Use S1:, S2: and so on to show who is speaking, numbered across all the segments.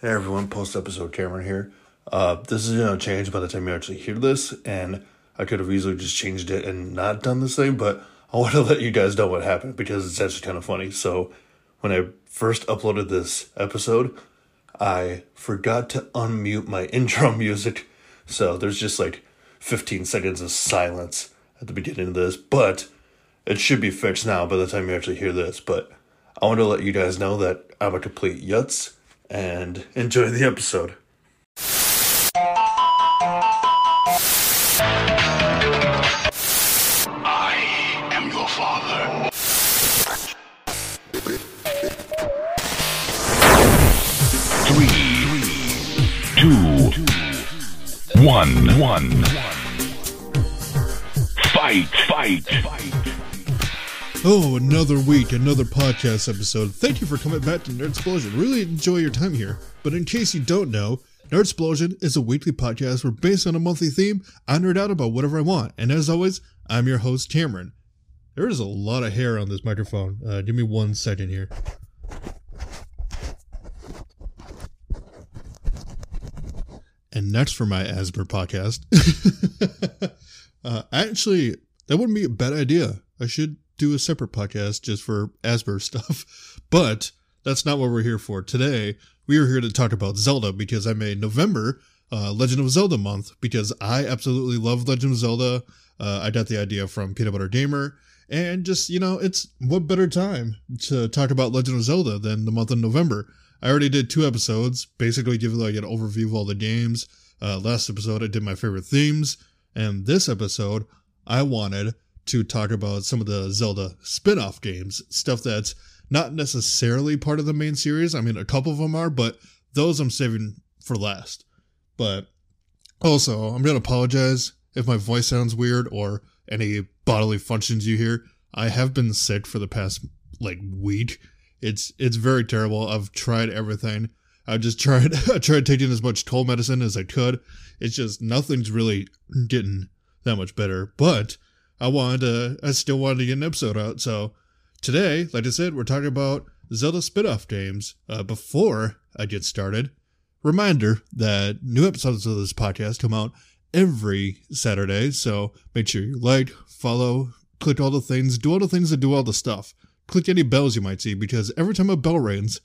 S1: Hey everyone, post episode Cameron here. Uh, this is gonna change by the time you actually hear this, and I could have easily just changed it and not done this thing, but I want to let you guys know what happened because it's actually kind of funny. So, when I first uploaded this episode, I forgot to unmute my intro music, so there's just like 15 seconds of silence at the beginning of this, but it should be fixed now by the time you actually hear this. But I want to let you guys know that I'm a complete yutz and enjoy the episode.
S2: I am your father. Three, two, one, one. Fight, fight, fight.
S3: Oh, another week, another podcast episode. Thank you for coming back to Nerd Explosion. Really enjoy your time here. But in case you don't know, Nerd Explosion is a weekly podcast where, based on a monthly theme, I nerd out about whatever I want. And as always, I'm your host, Cameron. There is a lot of hair on this microphone. Uh, give me one second here. And next for my Asper podcast. uh, actually, that wouldn't be a bad idea. I should do a separate podcast just for Asper stuff. But that's not what we're here for. Today, we are here to talk about Zelda because I made November uh, Legend of Zelda month because I absolutely love Legend of Zelda. Uh, I got the idea from Peanut Butter Gamer. And just, you know, it's what better time to talk about Legend of Zelda than the month of November? I already did two episodes, basically giving like an overview of all the games. Uh, last episode, I did my favorite themes. And this episode, I wanted to talk about some of the Zelda spin off games, stuff that's not necessarily part of the main series. I mean, a couple of them are, but those I'm saving for last. But also, I'm going to apologize if my voice sounds weird or any bodily functions you hear. I have been sick for the past like week. It's it's very terrible. I've tried everything. I've just tried I tried taking as much cold medicine as I could. It's just nothing's really getting that much better. But I wanted to I still wanted to get an episode out. So today, like I said, we're talking about Zelda spin-off games. Uh, before I get started, reminder that new episodes of this podcast come out every Saturday. So make sure you like, follow, click all the things, do all the things that do all the stuff. Click any bells you might see because every time a bell rings,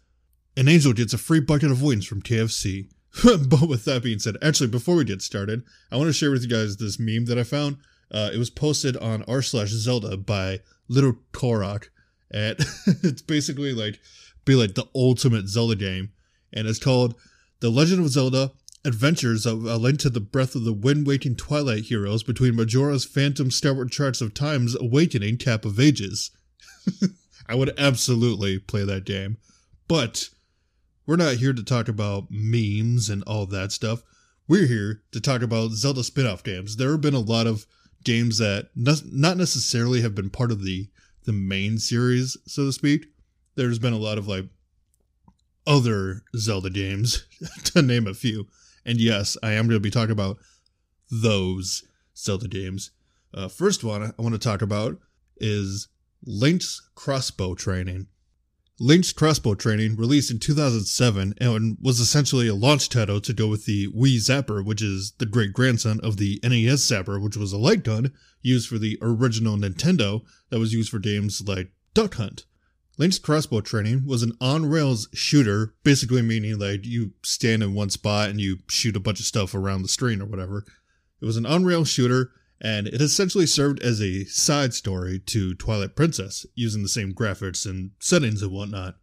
S3: an angel gets a free bucket of wings from KFC. but with that being said, actually, before we get started, I want to share with you guys this meme that I found. Uh, it was posted on r slash Zelda by Little Korok, and it's basically like be like the ultimate Zelda game, and it's called The Legend of Zelda: Adventures of A Link to the Breath of the Wind Waking Twilight Heroes between Majora's Phantom Skyward Charts of Time's Awakening Cap of Ages. I would absolutely play that game, but we're not here to talk about memes and all that stuff. We're here to talk about Zelda spin-off games. There have been a lot of games that not necessarily have been part of the the main series, so to speak. There's been a lot of like other Zelda games, to name a few. And yes, I am going to be talking about those Zelda games. Uh, first one I want to talk about is Link's Crossbow Training. Link's Crossbow Training, released in 2007 and was essentially a launch title to go with the Wii Zapper, which is the great grandson of the NES Zapper, which was a light gun used for the original Nintendo that was used for games like Duck Hunt. Link's Crossbow Training was an on rails shooter, basically meaning like you stand in one spot and you shoot a bunch of stuff around the screen or whatever. It was an on rails shooter and it essentially served as a side story to Twilight Princess, using the same graphics and settings and whatnot.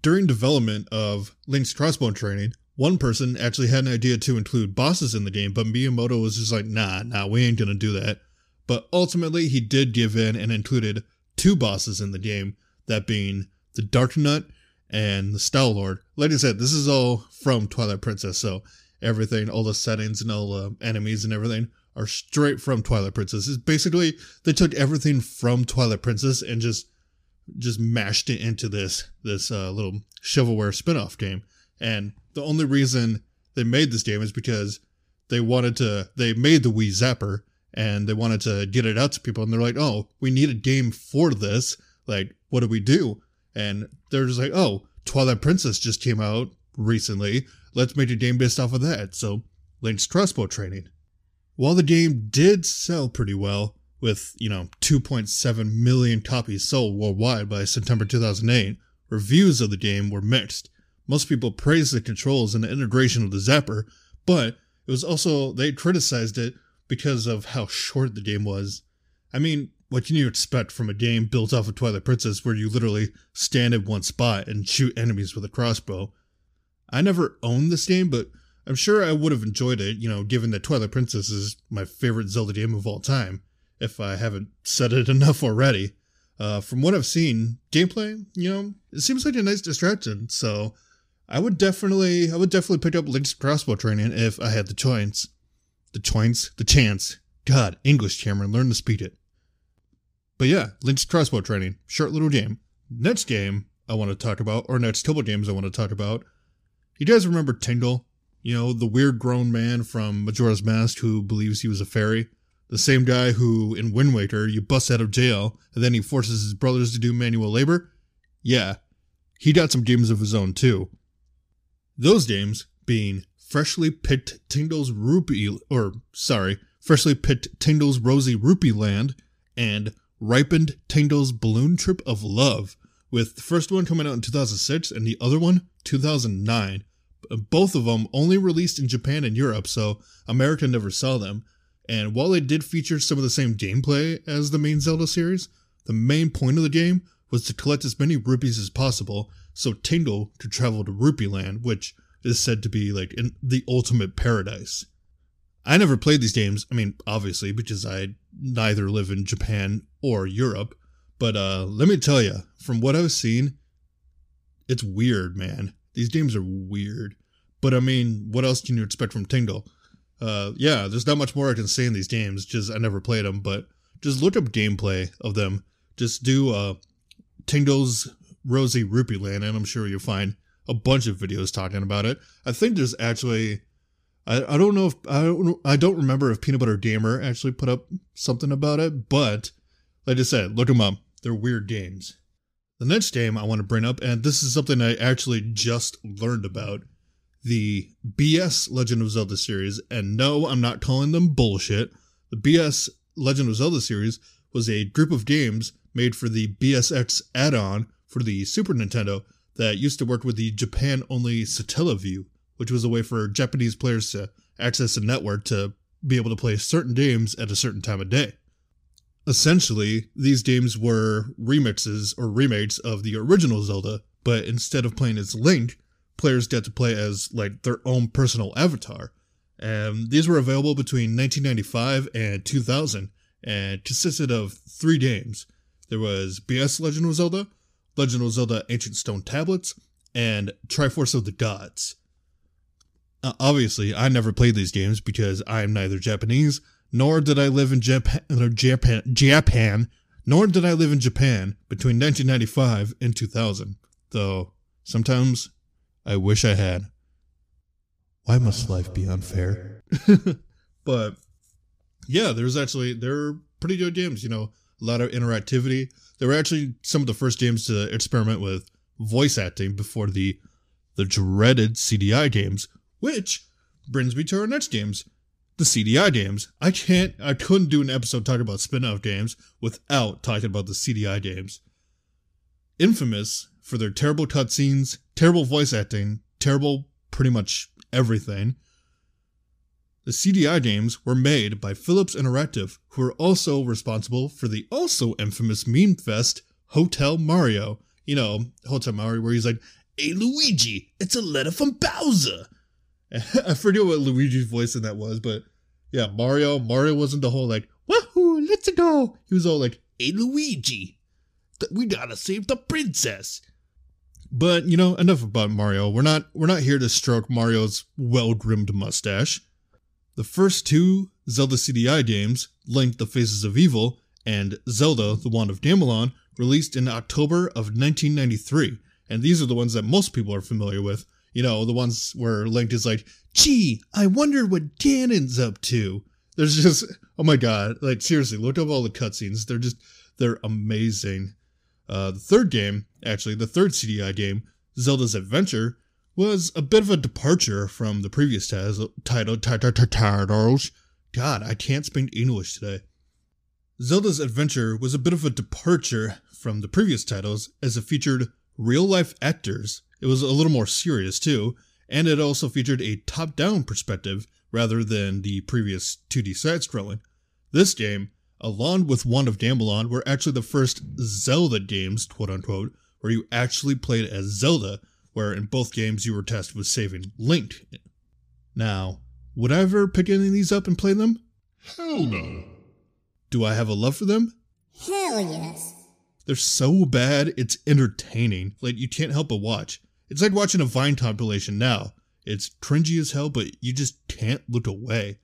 S3: During development of Link's crossbow training, one person actually had an idea to include bosses in the game, but Miyamoto was just like, nah, nah, we ain't gonna do that. But ultimately, he did give in and included two bosses in the game, that being the Darknut and the Stallord. Like I said, this is all from Twilight Princess, so everything, all the settings and all the enemies and everything are straight from Twilight Princess. It's basically they took everything from Twilight Princess and just just mashed it into this this uh, little shovelware spin-off game. And the only reason they made this game is because they wanted to they made the Wii Zapper and they wanted to get it out to people and they're like, "Oh, we need a game for this. Like, what do we do?" And they're just like, "Oh, Twilight Princess just came out. recently. Let's make a game based off of that. So, Link's crossbow training. While the game did sell pretty well, with, you know, 2.7 million copies sold worldwide by September 2008, reviews of the game were mixed. Most people praised the controls and the integration of the zapper, but it was also, they criticized it because of how short the game was. I mean, what can you expect from a game built off of Twilight Princess where you literally stand in one spot and shoot enemies with a crossbow? I never owned this game, but I'm sure I would have enjoyed it, you know, given that Twilight Princess is my favorite Zelda game of all time, if I haven't said it enough already. Uh, from what I've seen, gameplay, you know, it seems like a nice distraction, so I would definitely, I would definitely pick up Link's crossbow training if I had the choice. The choice? The chance. God, English, Cameron, learn to speak it. But yeah, Link's crossbow training, short little game. Next game I want to talk about, or next couple games I want to talk about. You guys remember Tingle? You know, the weird grown man from Majora's Mask who believes he was a fairy? The same guy who, in Wind Waker, you bust out of jail and then he forces his brothers to do manual labor? Yeah, he got some games of his own too. Those games being freshly picked Tingle's Rupee, or sorry, freshly picked Tingle's Rosy Rupee Land and ripened Tingle's Balloon Trip of Love, with the first one coming out in 2006 and the other one 2009. Both of them only released in Japan and Europe, so America never saw them. And while they did feature some of the same gameplay as the main Zelda series, the main point of the game was to collect as many rupees as possible so Tingle could travel to Rupee Land, which is said to be like the ultimate paradise. I never played these games, I mean, obviously, because I neither live in Japan or Europe, but uh, let me tell you, from what I've seen, it's weird, man. These games are weird. But I mean, what else can you expect from Tingle? Uh, yeah, there's not much more I can say in these games, just I never played them, but just look up gameplay of them. Just do uh, Tingle's Rosy Rupee Land, and I'm sure you'll find a bunch of videos talking about it. I think there's actually I, I don't know if I don't I don't remember if Peanut Butter Gamer actually put up something about it, but like I said, look them up. They're weird games. The next game I want to bring up, and this is something I actually just learned about, the BS Legend of Zelda series. And no, I'm not calling them bullshit. The BS Legend of Zelda series was a group of games made for the BSX add-on for the Super Nintendo that used to work with the Japan only Satellaview which was a way for Japanese players to access a network to be able to play certain games at a certain time of day. Essentially, these games were remixes or remakes of the original Zelda, but instead of playing as Link, players get to play as like their own personal avatar. And these were available between 1995 and 2000 and consisted of three games. There was BS Legend of Zelda, Legend of Zelda Ancient Stone Tablets, and Triforce of the Gods. Uh, obviously, I never played these games because I am neither Japanese nor did I live in Japan, uh, Japan, Japan, nor did I live in Japan between 1995 and 2000. Though sometimes I wish I had. Why must life be unfair? but yeah, there's actually they're pretty good games. You know, a lot of interactivity. They were actually some of the first games to experiment with voice acting before the the dreaded CDI games, which brings me to our next games, the CDI games. I can't, I couldn't do an episode talking about spin off games without talking about the CDI games. Infamous for their terrible cutscenes, terrible voice acting, terrible pretty much everything. The CDI games were made by Philips Interactive, who are also responsible for the also infamous meme fest Hotel Mario. You know, Hotel Mario, where he's like, Hey Luigi, it's a letter from Bowser. I forget what Luigi's voice in that was, but yeah, Mario. Mario wasn't the whole like, woohoo, let's go. He was all like, hey, Luigi, we gotta save the princess. But you know, enough about Mario. We're not we're not here to stroke Mario's well-groomed mustache. The first two Zelda CDI games, Link: The Faces of Evil and Zelda: The Wand of Gamelon, released in October of 1993, and these are the ones that most people are familiar with. You know, the ones where Link is like, gee, I wonder what Ganon's up to. There's just, oh my god, like seriously, look up all the cutscenes. They're just, they're amazing. Uh, the third game, actually, the third CDI game, Zelda's Adventure, was a bit of a departure from the previous title, titles. God, I can't speak English today. Zelda's Adventure was a bit of a departure from the previous titles as it featured real life actors. It was a little more serious too, and it also featured a top down perspective rather than the previous 2D side scrolling. This game, along with Wand of Gamelon, were actually the first Zelda games, quote unquote, where you actually played as Zelda, where in both games you were tasked with saving Link. Now, would I ever pick any of these up and play them?
S2: Hell no.
S3: Do I have a love for them?
S4: Hell yes.
S3: They're so bad, it's entertaining. Like, you can't help but watch. It's like watching a Vine compilation now. It's cringy as hell, but you just can't look away.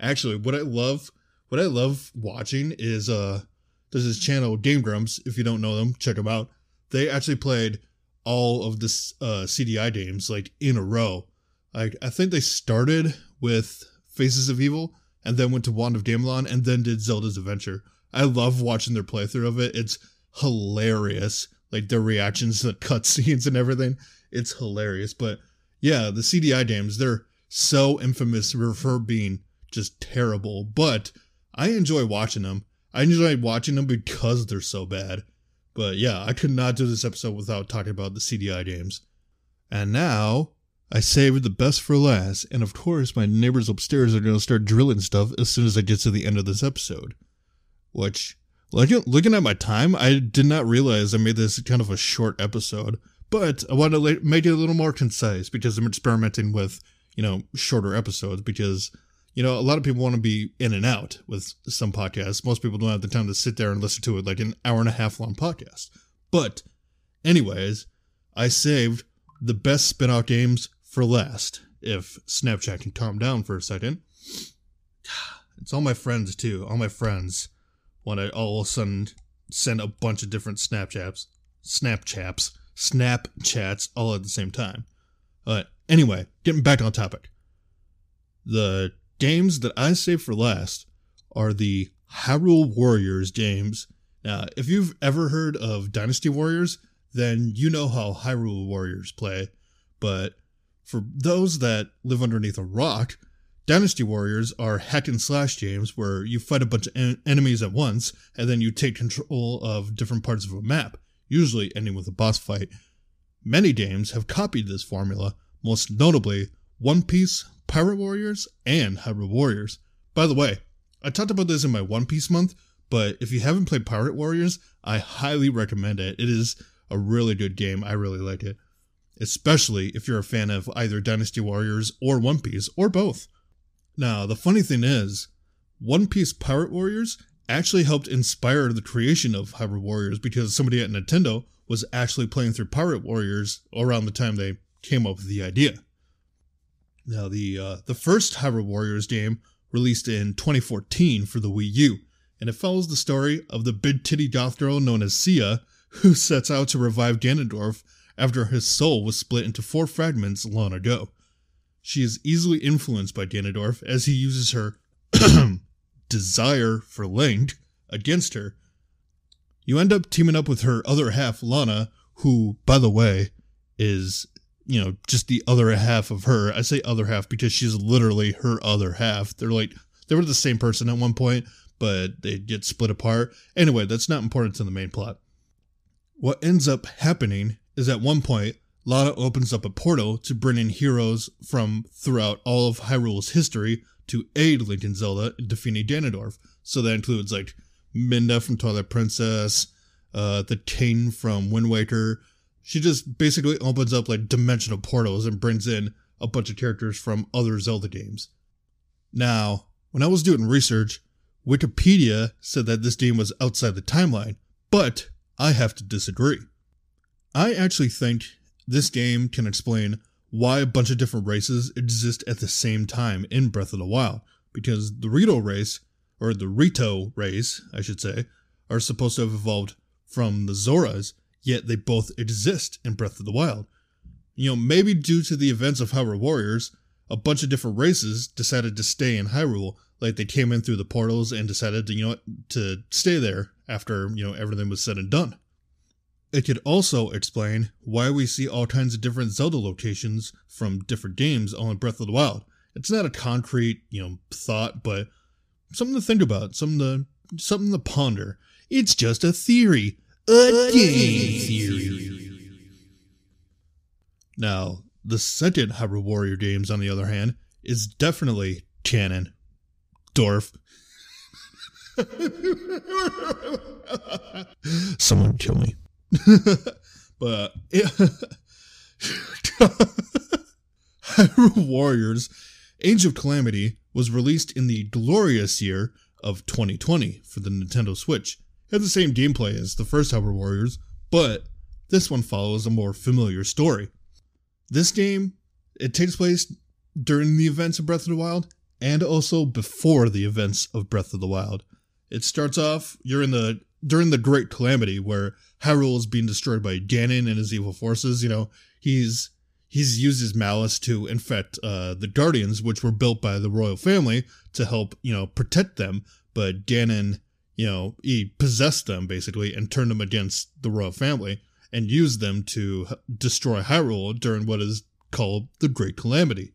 S3: Actually, what I love, what I love watching is, uh, there's this channel, Game Grumps. If you don't know them, check them out. They actually played all of this, uh, CDI games, like, in a row. Like, I think they started with Faces of Evil, and then went to Wand of Gamelon, and then did Zelda's Adventure. I love watching their playthrough of it. It's hilarious. Like their reactions to the cutscenes and everything. It's hilarious. But yeah, the CDI games, they're so infamous for being just terrible. But I enjoy watching them. I enjoy watching them because they're so bad. But yeah, I could not do this episode without talking about the CDI games. And now, I saved the best for last, and of course, my neighbors upstairs are going to start drilling stuff as soon as I get to the end of this episode. Which, looking, looking at my time, I did not realize I made this kind of a short episode, but I want to make it a little more concise because I'm experimenting with, you know, shorter episodes because, you know, a lot of people want to be in and out with some podcasts. Most people don't have the time to sit there and listen to it like an hour and a half long podcast. But, anyways, I saved the best spin-out games for last. If Snapchat can calm down for a second. It's all my friends too. All my friends when I all of a sudden send a bunch of different Snapchats, Snapchats, Snapchats all at the same time. But anyway, getting back on topic. The games that I save for last are the Hyrule Warriors games. Now, if you've ever heard of Dynasty Warriors, then you know how Hyrule Warriors play. But for those that live underneath a rock, Dynasty Warriors are hack and slash games where you fight a bunch of en- enemies at once and then you take control of different parts of a map, usually ending with a boss fight. Many games have copied this formula, most notably One Piece, Pirate Warriors, and Hyrule Warriors. By the way, I talked about this in my One Piece month, but if you haven't played Pirate Warriors, I highly recommend it. It is a really good game. I really like it. Especially if you're a fan of either Dynasty Warriors or One Piece, or both. Now, the funny thing is, One Piece Pirate Warriors actually helped inspire the creation of Hyrule Warriors because somebody at Nintendo was actually playing through Pirate Warriors around the time they came up with the idea. Now, the uh, the first Hyrule Warriors game released in 2014 for the Wii U, and it follows the story of the big titty goth girl known as Cia, who sets out to revive Ganondorf after his soul was split into four fragments long ago. She is easily influenced by Ganondorf as he uses her desire for Link against her. You end up teaming up with her other half, Lana, who, by the way, is, you know, just the other half of her. I say other half because she's literally her other half. They're like, they were the same person at one point, but they get split apart. Anyway, that's not important to the main plot. What ends up happening is at one point, Lana opens up a portal to bring in heroes from throughout all of Hyrule's history to aid Link and Zelda in defeating Ganondorf. So that includes like Midna from Twilight Princess, uh, the King from Wind Waker. She just basically opens up like dimensional portals and brings in a bunch of characters from other Zelda games. Now, when I was doing research, Wikipedia said that this game was outside the timeline, but I have to disagree. I actually think this game can explain why a bunch of different races exist at the same time in Breath of the Wild, because the Rito race, or the Rito race, I should say, are supposed to have evolved from the Zoras, yet they both exist in Breath of the Wild. You know, maybe due to the events of Hyrule Warriors, a bunch of different races decided to stay in Hyrule, like they came in through the portals and decided to, you know, to stay there after, you know, everything was said and done. It could also explain why we see all kinds of different Zelda locations from different games all in Breath of the Wild. It's not a concrete, you know, thought, but something to think about, something to something to ponder. It's just a theory. A game theory. Now, the second Hyrule Warrior games, on the other hand, is definitely canon. Dorf. Someone kill me. but. Hyrule Warriors Age of Calamity was released in the glorious year of 2020 for the Nintendo Switch. It had the same gameplay as the first Hyrule Warriors, but this one follows a more familiar story. This game, it takes place during the events of Breath of the Wild and also before the events of Breath of the Wild. It starts off you're in the during the Great Calamity where Hyrule is being destroyed by Ganon and his evil forces. You know, he's he's used his malice to infect uh, the Guardians, which were built by the royal family to help you know protect them. But Ganon, you know, he possessed them basically and turned them against the royal family and used them to destroy Hyrule during what is called the Great Calamity.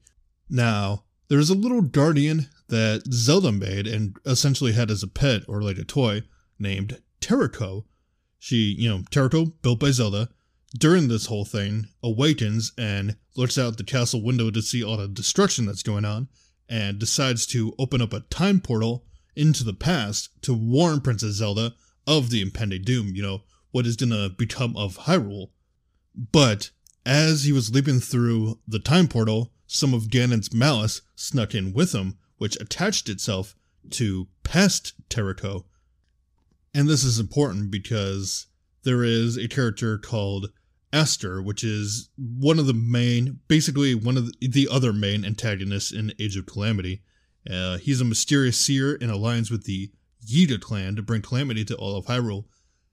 S3: Now, there's a little guardian that Zelda made and essentially had as a pet or like a toy named Terrako. She, you know, Terrako, built by Zelda, during this whole thing, awakens and looks out the castle window to see all the destruction that's going on and decides to open up a time portal into the past to warn Princess Zelda of the impending doom, you know, what is gonna become of Hyrule. But as he was leaping through the time portal, some of Ganon's malice snuck in with him, which attached itself to past Terrako. And this is important because there is a character called Astor, which is one of the main, basically one of the other main antagonists in Age of Calamity. Uh, he's a mysterious seer in alliance with the Yiga clan to bring calamity to all of Hyrule.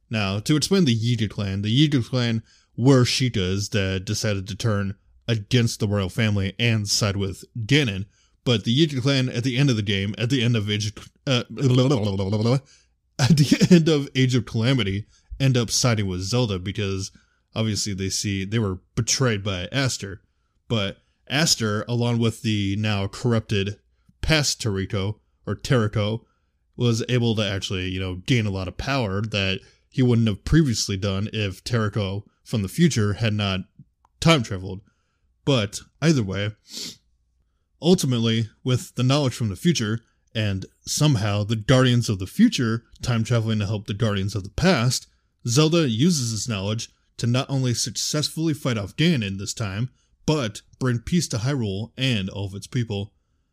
S3: Now, to explain the Yiga clan, the Yiga clan were Sheikahs that decided to turn against the royal family and side with Ganon. But the Yiga clan, at the end of the game, at the end of Age, uh, at the end of Age of Calamity, end up siding with Zelda because obviously they see they were betrayed by Astor. But Astor, along with the now corrupted past Terrako or Terrako, was able to actually, you know, gain a lot of power that he wouldn't have previously done if Terrako from the future had not time traveled. But either way, ultimately, with the knowledge from the future, and somehow the Guardians of the future time traveling to help the Guardians of the past, Zelda uses this knowledge to not only successfully fight off Ganon this time, but bring peace to Hyrule and all of its people.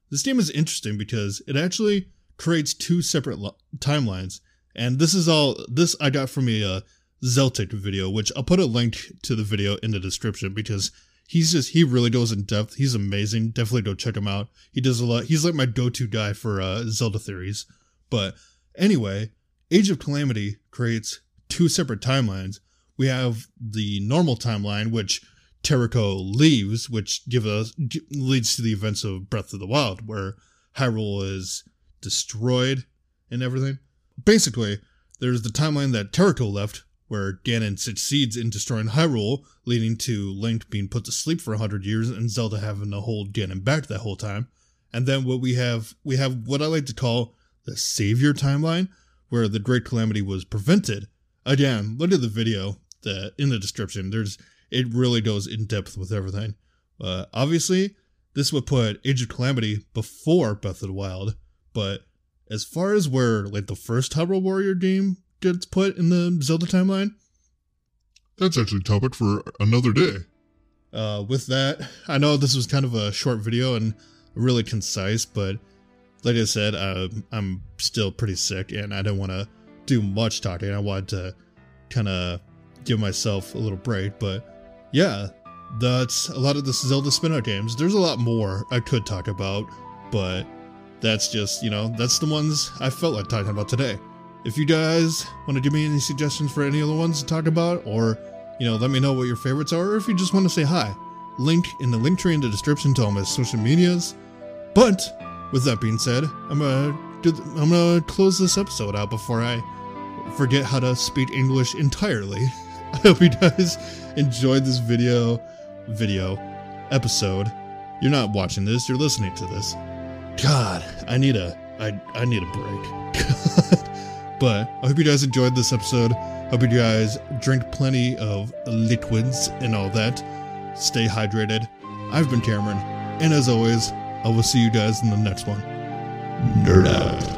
S3: This game is interesting because it actually creates two separate lo- timelines, and this is all this I got from a uh, Zeltik video, which I'll put a link to the video in the description because he's just he really goes in depth. He's amazing. Definitely go check him out. He does a lot. He's like my go-to guy for uh, Zelda theories. But anyway, Age of Calamity creates two separate timelines. We have the normal timeline, which Terrako leaves, which give us leads to the events of Breath of the Wild, where Hyrule is destroyed and everything. Basically, there's the timeline that Terrako left, where Ganon succeeds in destroying Hyrule, leading to Link being put to sleep for 100 years and Zelda having to hold Ganon back that whole time. And then what we have, we have what I like to call the Savior timeline, where the Great Calamity was prevented. Again, look at the video that in the description. There's it really goes in depth with everything. Uh, obviously, this would put Age of Calamity before Breath of the Wild, but as far as where like the first Hyrule Warrior game gets put in the Zelda timeline,
S4: That's actually a topic for another day.
S3: uh, with that, I know this was kind of a short video and really concise, but like I said, uh, I'm still pretty sick and I don't want to do much talking. I wanted to kind of give myself a little break, but yeah, that's a lot of the Zelda spin-out games. There's a lot more I could talk about, but that's just, you know, that's the ones I felt like talking about today. If you guys want to give me any suggestions for any other ones to talk about, or, you know, let me know what your favorites are, or if you just want to say hi, link in the link tree in the description to all my social medias. But with that being said, I'm gonna do, I'm gonna close this episode out before I forget how to speak English entirely. I hope you guys enjoyed this video, video, episode. You're not watching this, you're listening to this. God, I need a, I, I need a break. but I hope you guys enjoyed this episode. Hope you guys drink plenty of liquids and all that. Stay hydrated. I've been Cameron, and as always, I will see you guys in the next one. Nerd out.